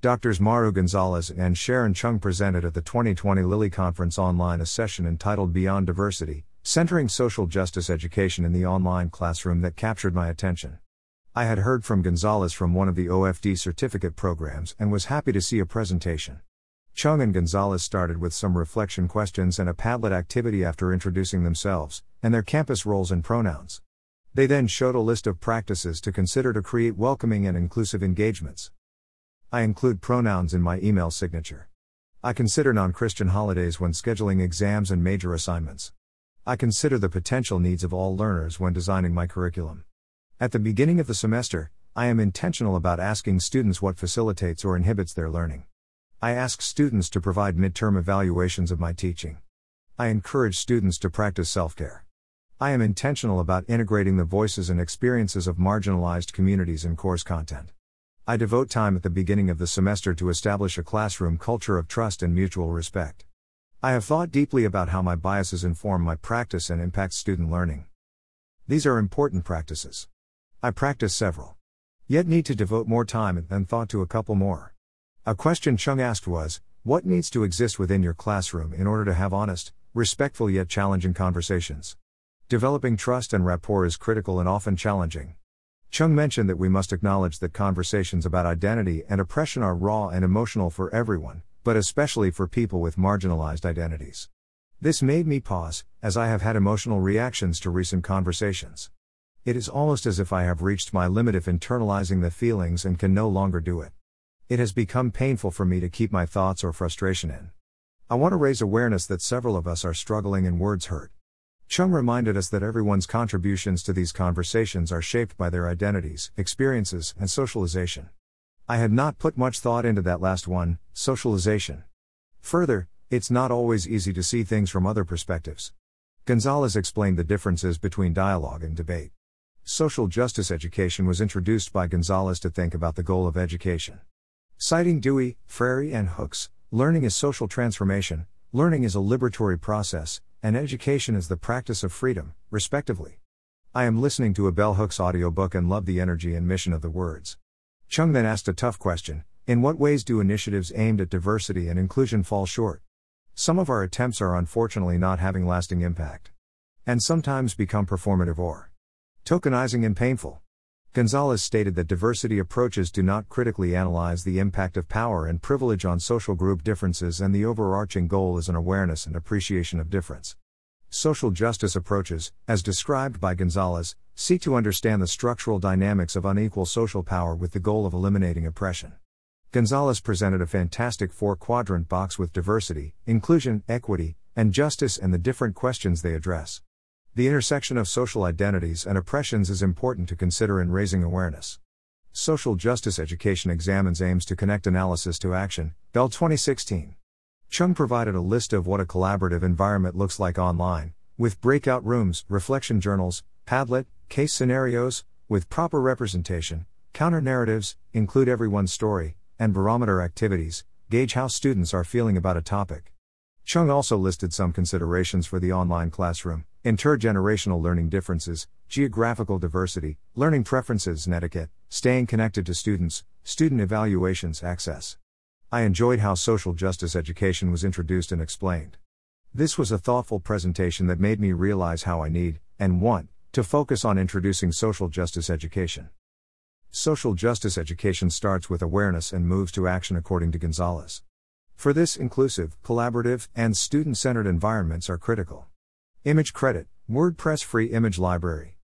Drs. Maru Gonzalez and Sharon Chung presented at the 2020 Lilly Conference online a session entitled Beyond Diversity Centering Social Justice Education in the Online Classroom that captured my attention. I had heard from Gonzalez from one of the OFD certificate programs and was happy to see a presentation. Chung and Gonzalez started with some reflection questions and a Padlet activity after introducing themselves and their campus roles and pronouns. They then showed a list of practices to consider to create welcoming and inclusive engagements. I include pronouns in my email signature. I consider non Christian holidays when scheduling exams and major assignments. I consider the potential needs of all learners when designing my curriculum. At the beginning of the semester, I am intentional about asking students what facilitates or inhibits their learning. I ask students to provide midterm evaluations of my teaching. I encourage students to practice self care. I am intentional about integrating the voices and experiences of marginalized communities in course content. I devote time at the beginning of the semester to establish a classroom culture of trust and mutual respect. I have thought deeply about how my biases inform my practice and impact student learning. These are important practices. I practice several. Yet need to devote more time and thought to a couple more. A question Chung asked was What needs to exist within your classroom in order to have honest, respectful yet challenging conversations? Developing trust and rapport is critical and often challenging. Chung mentioned that we must acknowledge that conversations about identity and oppression are raw and emotional for everyone, but especially for people with marginalized identities. This made me pause, as I have had emotional reactions to recent conversations. It is almost as if I have reached my limit of internalizing the feelings and can no longer do it. It has become painful for me to keep my thoughts or frustration in. I want to raise awareness that several of us are struggling and words hurt. Chung reminded us that everyone's contributions to these conversations are shaped by their identities, experiences, and socialization. I had not put much thought into that last one, socialization. Further, it's not always easy to see things from other perspectives. Gonzalez explained the differences between dialogue and debate. Social justice education was introduced by Gonzalez to think about the goal of education. Citing Dewey, Freire, and Hooks, learning is social transformation, learning is a liberatory process, and education is the practice of freedom, respectively. I am listening to a Bell Hooks audiobook and love the energy and mission of the words. Chung then asked a tough question In what ways do initiatives aimed at diversity and inclusion fall short? Some of our attempts are unfortunately not having lasting impact. And sometimes become performative or tokenizing and painful. Gonzalez stated that diversity approaches do not critically analyze the impact of power and privilege on social group differences, and the overarching goal is an awareness and appreciation of difference. Social justice approaches, as described by Gonzalez, seek to understand the structural dynamics of unequal social power with the goal of eliminating oppression. Gonzalez presented a fantastic four quadrant box with diversity, inclusion, equity, and justice and the different questions they address. The intersection of social identities and oppressions is important to consider in raising awareness. Social justice education examines aims to connect analysis to action, Bell 2016. Chung provided a list of what a collaborative environment looks like online, with breakout rooms, reflection journals, Padlet, case scenarios, with proper representation, counter narratives, include everyone's story, and barometer activities, gauge how students are feeling about a topic. Chung also listed some considerations for the online classroom intergenerational learning differences, geographical diversity, learning preferences etiquette, staying connected to students, student evaluations, access. I enjoyed how social justice education was introduced and explained. This was a thoughtful presentation that made me realize how I need, and want, to focus on introducing social justice education. Social justice education starts with awareness and moves to action according to Gonzalez. For this, inclusive, collaborative, and student centered environments are critical. Image credit WordPress free image library.